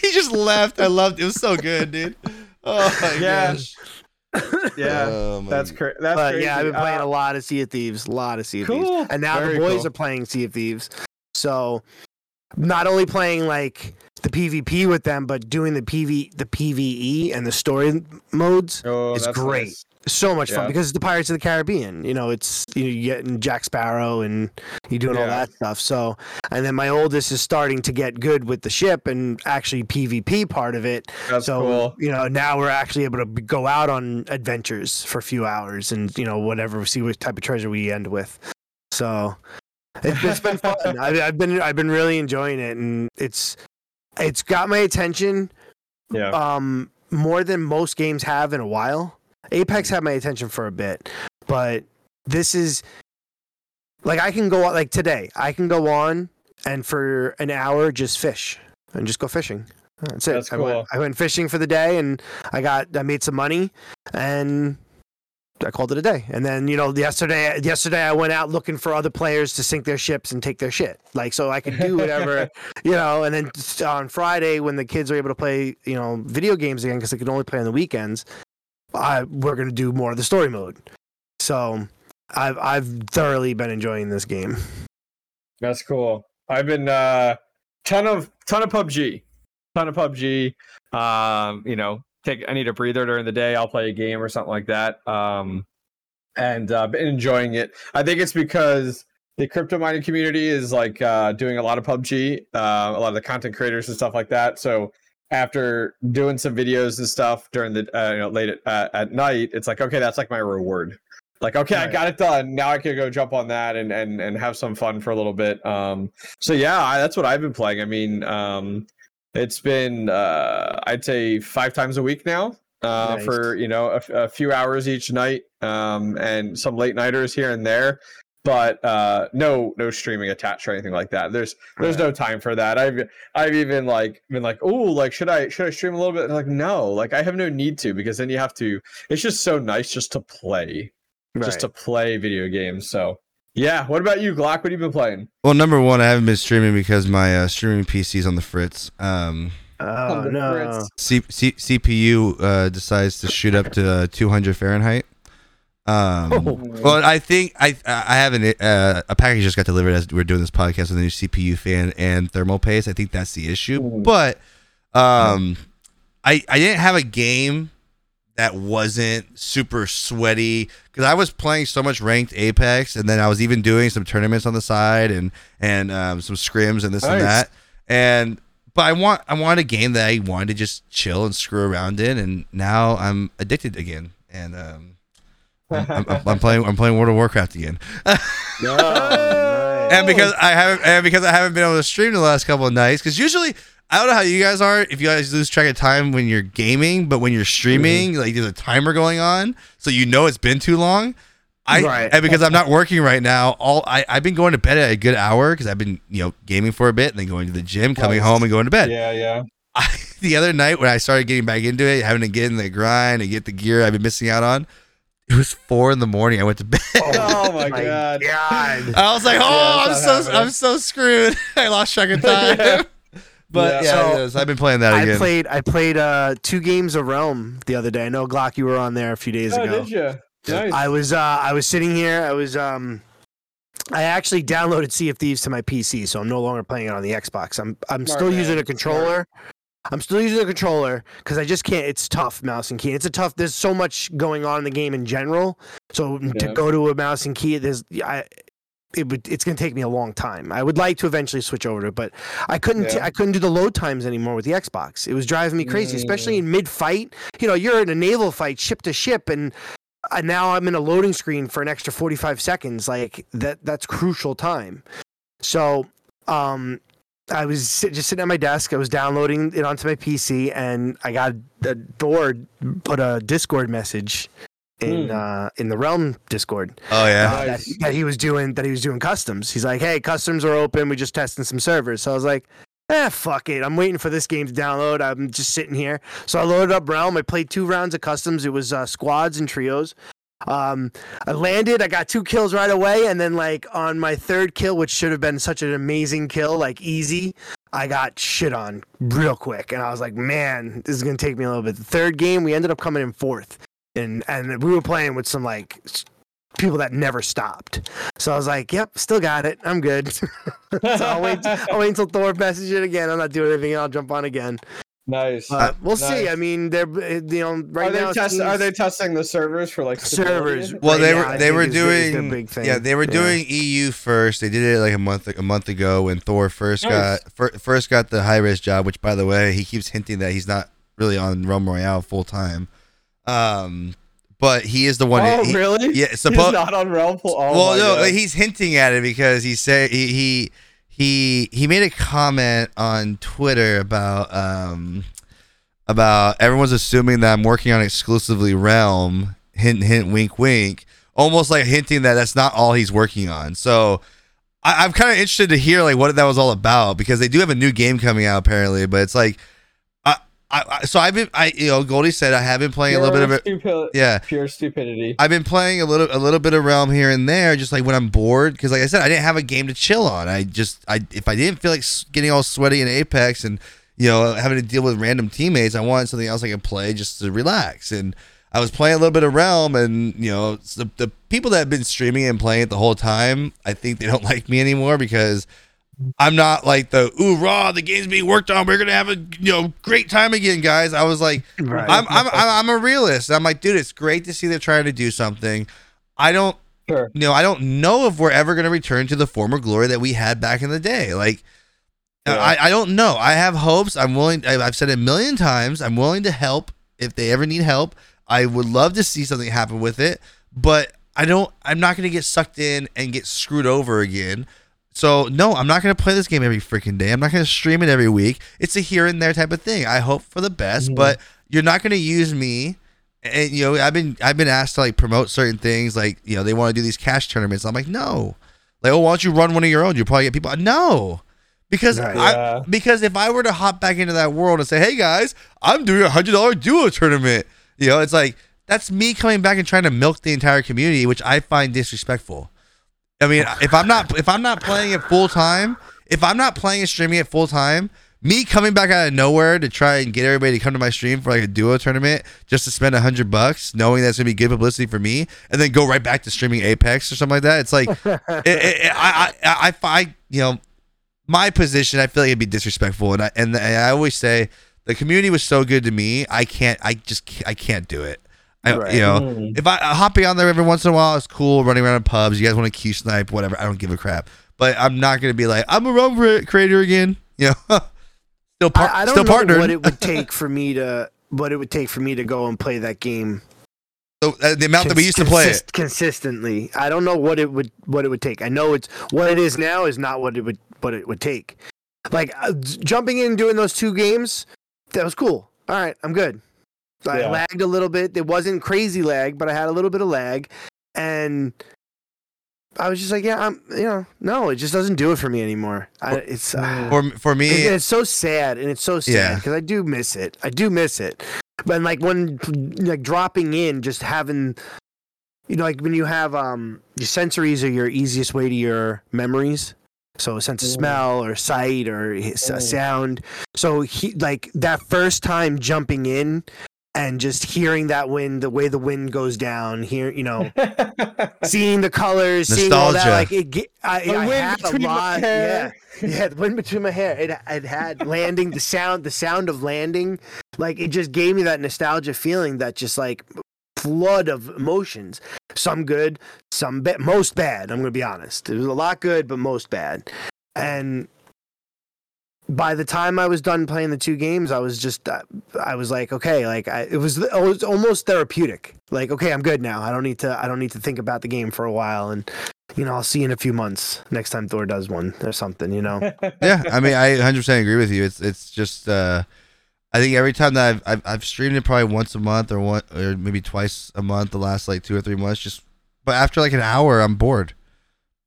he just left. I loved it. It was so good, dude. Oh my Yeah. gosh. yeah, Oh, that's cra- that's But crazy. yeah, I've been playing Uh, a lot of Sea of Thieves, a lot of Sea of Cool. Thieves, and now Very the boys cool. are playing Sea of Thieves. So, not only playing like the PvP with them, but doing the PV, the PVE, and the story modes. oh, it's that's great. nice. So much fun because it's the Pirates of the Caribbean. You know, it's you know, you getting Jack Sparrow and you doing all that stuff. So, and then my oldest is starting to get good with the ship and actually PvP part of it. That's so cool. you know now we're actually able to go out on adventures for a few hours and you know whatever see what type of treasure we end with so it's, it's been fun I, i've been i've been really enjoying it and it's it's got my attention Yeah. um more than most games have in a while apex had my attention for a bit but this is like i can go on like today i can go on and for an hour just fish and just go fishing that's it That's I, went. I went fishing for the day and i got i made some money and I called it a day. And then, you know, yesterday yesterday I went out looking for other players to sink their ships and take their shit. Like so I could do whatever, you know, and then on Friday when the kids are able to play, you know, video games again because they can only play on the weekends, I we're going to do more of the story mode. So, I've I've thoroughly been enjoying this game. That's cool. I've been uh ton of ton of PUBG. ton of PUBG. Um, you know, take I need a breather during the day. I'll play a game or something like that. Um, and uh, been enjoying it. I think it's because the crypto mining community is like uh, doing a lot of PUBG, uh, a lot of the content creators and stuff like that. So after doing some videos and stuff during the uh, you know late at, uh, at night, it's like okay, that's like my reward. Like okay, I got it done. Now I can go jump on that and and and have some fun for a little bit. Um, so yeah, I, that's what I've been playing. I mean, um, it's been uh, I'd say five times a week now. Uh, Nice. for you know a, a few hours each night, um, and some late nighters here and there, but uh, no no streaming attached or anything like that. There's there's no time for that. I've I've even like been like, oh, like should I should I stream a little bit? And like no, like I have no need to because then you have to. It's just so nice just to play, just to play video games. So yeah. What about you, Glock? What have you been playing? Well, number one, I haven't been streaming because my uh, streaming PC is on the fritz. Um, Oh no. C- C- CPU uh, decides to shoot up to uh, 200 Fahrenheit. Um, Oh. Well, I think I I have an, uh, a package just got delivered as we're doing this podcast with a new CPU fan and thermal paste. I think that's the issue. Mm. But um, I I didn't have a game that wasn't super sweaty because I was playing so much ranked Apex, and then I was even doing some tournaments on the side and and um, some scrims and this and that. And but I want I want a game that I wanted to just chill and screw around in, and now I'm addicted again. And um, I'm, I'm, I'm playing I'm playing World of Warcraft again. No, nice. and because I haven't and because I haven't been able to stream the last couple of nights because usually I don't know how you guys are if you guys lose track of time when you're gaming but when you're streaming mm-hmm. like there's a timer going on so you know it's been too long I Right. and because I'm not working right now all I I've been going to bed at a good hour because I've been you know gaming for a bit and then going to the gym coming Nice. home and going to bed yeah, yeah. I, the other night when I started getting back into it having to get in the grind and get the gear I've been missing out on it was four in the morning I went to bed Oh my my god. God. I was like, Yeah, oh, I'm so not happening. I'm so screwed. I lost track of time. Yeah. But Yeah. yeah, So, yes, I've been playing that I again. played I played uh two games of Realm the other day. I know Glock you were on there a few days Oh, ago. did you? Nice. I was uh I was sitting here, I was um I actually downloaded Sea of Thieves to my PC, so I'm no longer playing it on the Xbox. I'm I'm Smart still man, using a smart. I'm still using the controller because I just can't. It's tough, mouse and key. It's a tough. There's so much going on in the game in general. So Yeah. to go to a mouse and key, there's I. It would, it's going to take me a long time. I would like to eventually switch over to it, but I couldn't. Yeah. I couldn't do the load times anymore with the Xbox. It was driving me crazy, especially Mm. in mid fight. You know, you're in a naval fight, ship to ship, and uh, now I'm in a loading screen for an extra 45 seconds. Like that. That's crucial time. So, um, I was sit, just sitting at my desk. I was downloading it onto my PC, and I got a Thor put a Discord message in Hmm. uh, in the Realm Discord oh yeah. uh, that, Nice. that he was doing that he was doing customs. He's like, "Hey, customs are open. We just testing some servers." So I was like, "Eh, fuck it. I'm waiting for this game to download. I'm just sitting here." So I loaded up Realm. I played two rounds of customs. It was uh, squads and trios. Um, I landed. I got two kills right away, and then like on my third kill, which should have been such an amazing kill, like easy, I got shit on real quick, and I was like, "Man, this is gonna take me a little bit." The third game, we ended up coming in fourth, and and we were playing with some like people that never stopped. So I was like, "Yep, still got it. I'm good." so I'll wait. I'll wait until Thor messages it again. I'm not doing anything. I'll jump on again. Nice. Uh, we'll see. I mean, they're uh, you know right are they now. it test- Are they testing the servers for like Servers. stability? Well, Right they were they were is the- is their doing big thing. yeah they were Yeah. doing EU first. They did it like a month a month ago when Thor first Nice. got fir- first got the Hi-Rez job. Which by the way, he keeps hinting that he's not really on Realm Royale full time. Um, but he is the one. Oh, he- really? Yeah, He's suppo- not on Realm. Full- Oh well, no, God. he's hinting at it because he said he he he he made a comment on Twitter about um about everyone's assuming that I'm working on exclusively Realm. Hint, hint, wink, wink. Almost like hinting that that's not all he's working on. So I, I'm kind of interested to hear like what that was all about because they do have a new game coming out apparently, but it's like. I, I, so I've been, I you know, Goldie said I have been playing a little bit of it. Stupi- Yeah, Pure stupidity. I've been playing a little a little bit of Realm here and there, just like when I'm bored. Because like I said, I didn't have a game to chill on. I just I if I didn't feel like getting all sweaty in Apex and you know having to deal with random teammates, I wanted something else I could play just to relax. And I was playing a little bit of Realm, and you know the the people that have been streaming and playing it the whole time, I think they don't like me anymore because I'm not like the ooh raw. The game's being worked on. We're gonna have a you know great time again, guys. I was like, Right. I'm, I'm I'm I'm a realist. I'm like, dude, it's great to see they're trying to do something. I don't Sure. you know, I don't know if we're ever going to return to the former glory that we had back in the day. Like, uh, Yeah. I, I don't know. I have hopes. I'm willing. I- I've said it a million times. I'm willing to help if they ever need help. I would love to see something happen with it, but I don't. I'm not going to get sucked in and get screwed over again. So no, I'm not going to play this game every freaking day. I'm not going to stream it every week. It's a here and there type of thing. I hope for the best, Mhm. but you're not going to use me and you know i've been i've been asked to like promote certain things like you know they want to do these cash tournaments i'm like no like oh why don't you run one of your own you probably get people no because. I, Yeah. because if i were to hop back into that world and say hey guys i'm doing a hundred dollar duo tournament you know it's like that's me coming back and trying to milk the entire community which i find disrespectful i mean if i'm not if i'm not playing it full time if i'm not playing and streaming it full time me coming back out of nowhere to try and get everybody to come to my stream for like a duo tournament just to spend a hundred bucks, knowing that's gonna be good publicity for me, and then go right back to streaming Apex or something like that. It's like, it, it, it- I, I, I, I, you know, my position, I feel like it'd be disrespectful, and I, and I always say the community was so good to me, I can't, I just, can't, I can't do it. I, Right. You know, Mm. if I uh, hopping on there every once in a while, it's cool. Running around in pubs, you guys want to key snipe, whatever. I don't give a crap. But I'm not gonna be like I'm a Realm creator again. You know, still par- I, I don't still know partnered. what it would take for me to what it would take for me to go and play that game So, uh, the amount that we used to play it. consistently. I don't know what it would what it would take. I know it's what it is now is not what it would what it would take. Like uh, jumping in and doing those two games, that was cool. All right, I'm good. I Yeah. lagged a little bit. It wasn't crazy lag, but I had a little bit of lag, and I was just like, yeah, I'm, you know, no, it just doesn't do it for me anymore. I, it's. Mm. For for me, it's so sad, and it's so sad Yeah. because I do miss it. I do miss it. But like when like dropping in, just having, you know, like when you have um your sensories are your easiest way to your memories. So a sense of Mm. smell or sight or his- Mm. sound. So he like that first time jumping in and just hearing that wind, the way the wind goes down, here, you know, seeing the colors, seeing all that, like it. ge- I, The I wind had a between my lot. hair. Yeah, yeah, the wind between my hair. It, it had landing, the sound, the sound of landing. Like it just gave me that nostalgia feeling, that just like flood of emotions. Some good, some bad, most bad. I'm gonna be honest. There was a lot good, but most bad. And by the time I was done playing the two games, I was just, uh, I was like, okay, like I, it was, it was almost therapeutic. Like, okay, I'm good now. I don't need to, I don't need to think about the game for a while, and you know, I'll see you in a few months next time Thor does one or something. You know, yeah, I mean, I 100 percent agree with you. It's it's just, uh, I think every time that I've, I've I've streamed it probably once a month or one or maybe twice a month the last like two or three months. Just, but after like an hour, I'm bored.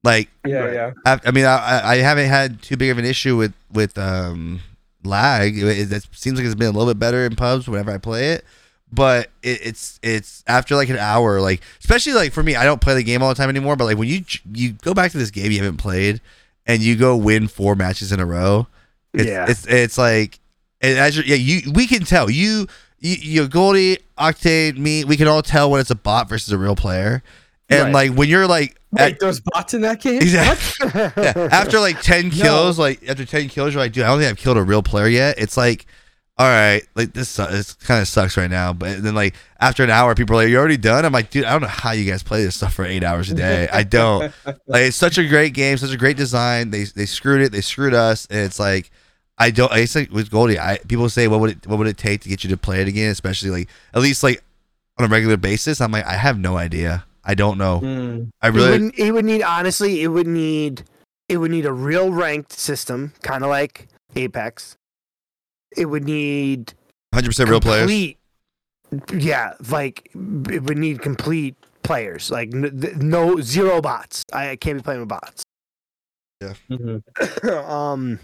Like, yeah, yeah. I, I mean, I I- I haven't had too big of an issue with with um lag. It, it seems like it's been a little bit better in pubs whenever I play it. But it, it's it's after like an hour, like especially like for me, I don't play the game all the time anymore. But like when you you go back to this game you haven't played, and you go win four matches in a row, it's Yeah. it's it's like and as you're, yeah you we can tell you you, you Goldie Octane me we can all tell when it's a bot versus a real player, and Right. like when you're like at- Wait, there's bots in that game? Exactly. yeah. After like ten kills, like after ten kills, you're like, dude, I don't think I've killed a real player yet. It's like, all right, like this, su- this kind of sucks right now. But then like after an hour, people are like, you're already done. I'm like, dude, I don't know how you guys play this stuff for eight hours a day. I don't. like it's such a great game, such a great design. They they screwed it. They screwed us. And it's like. I don't. I like with Goldie. I people say, what would it what would it take to get you to play it again? Especially like at least like on a regular basis. I'm like, I have no idea. I don't know. Mm. I It really. would, it would need honestly, it would need it would need a real ranked system, kind of like Apex. It would need 100 percent real players. complete, Yeah, like it would need complete players, like n- no zero bots. I, I can't be playing with bots. Mhm. um,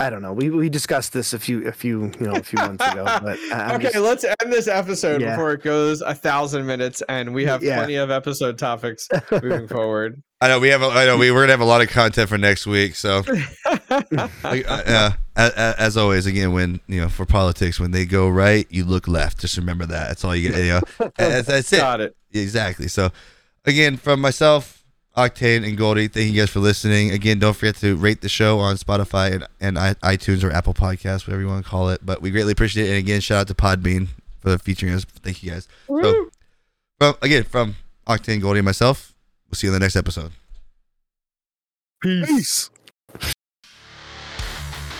I don't know. We we discussed this a few a few you know a few months ago, but I- I'm okay, just- let's end this episode Yeah. before it goes a thousand minutes, and we have Yeah. plenty of episode topics moving forward. I know we have. A, I know we we're gonna have a lot of content for next week. So, like, uh, as, as always, again, when you know for politics, when they go right, you look left. Just remember that. That's all you get. You know, that's, that's it. Got it. Exactly. So, again, from myself, Octane and Goldie, thank you guys for listening. Again, don't forget to rate the show on Spotify and, and i- iTunes or Apple Podcasts, whatever you want to call it. But we greatly appreciate it. And again, shout out to Podbean for featuring us. Thank you guys. So, well, again, from Octane, Goldie, and myself, we'll see you in the next episode. Peace.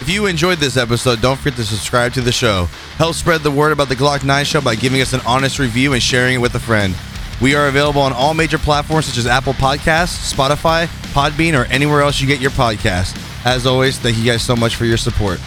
If you enjoyed this episode, don't forget to subscribe to the show. Help spread the word about the Glock Nine show by giving us an honest review and sharing it with a friend. We are available on all major platforms such as Apple Podcasts, Spotify, Podbean, or anywhere else you get your podcast. As always, thank you guys so much for your support.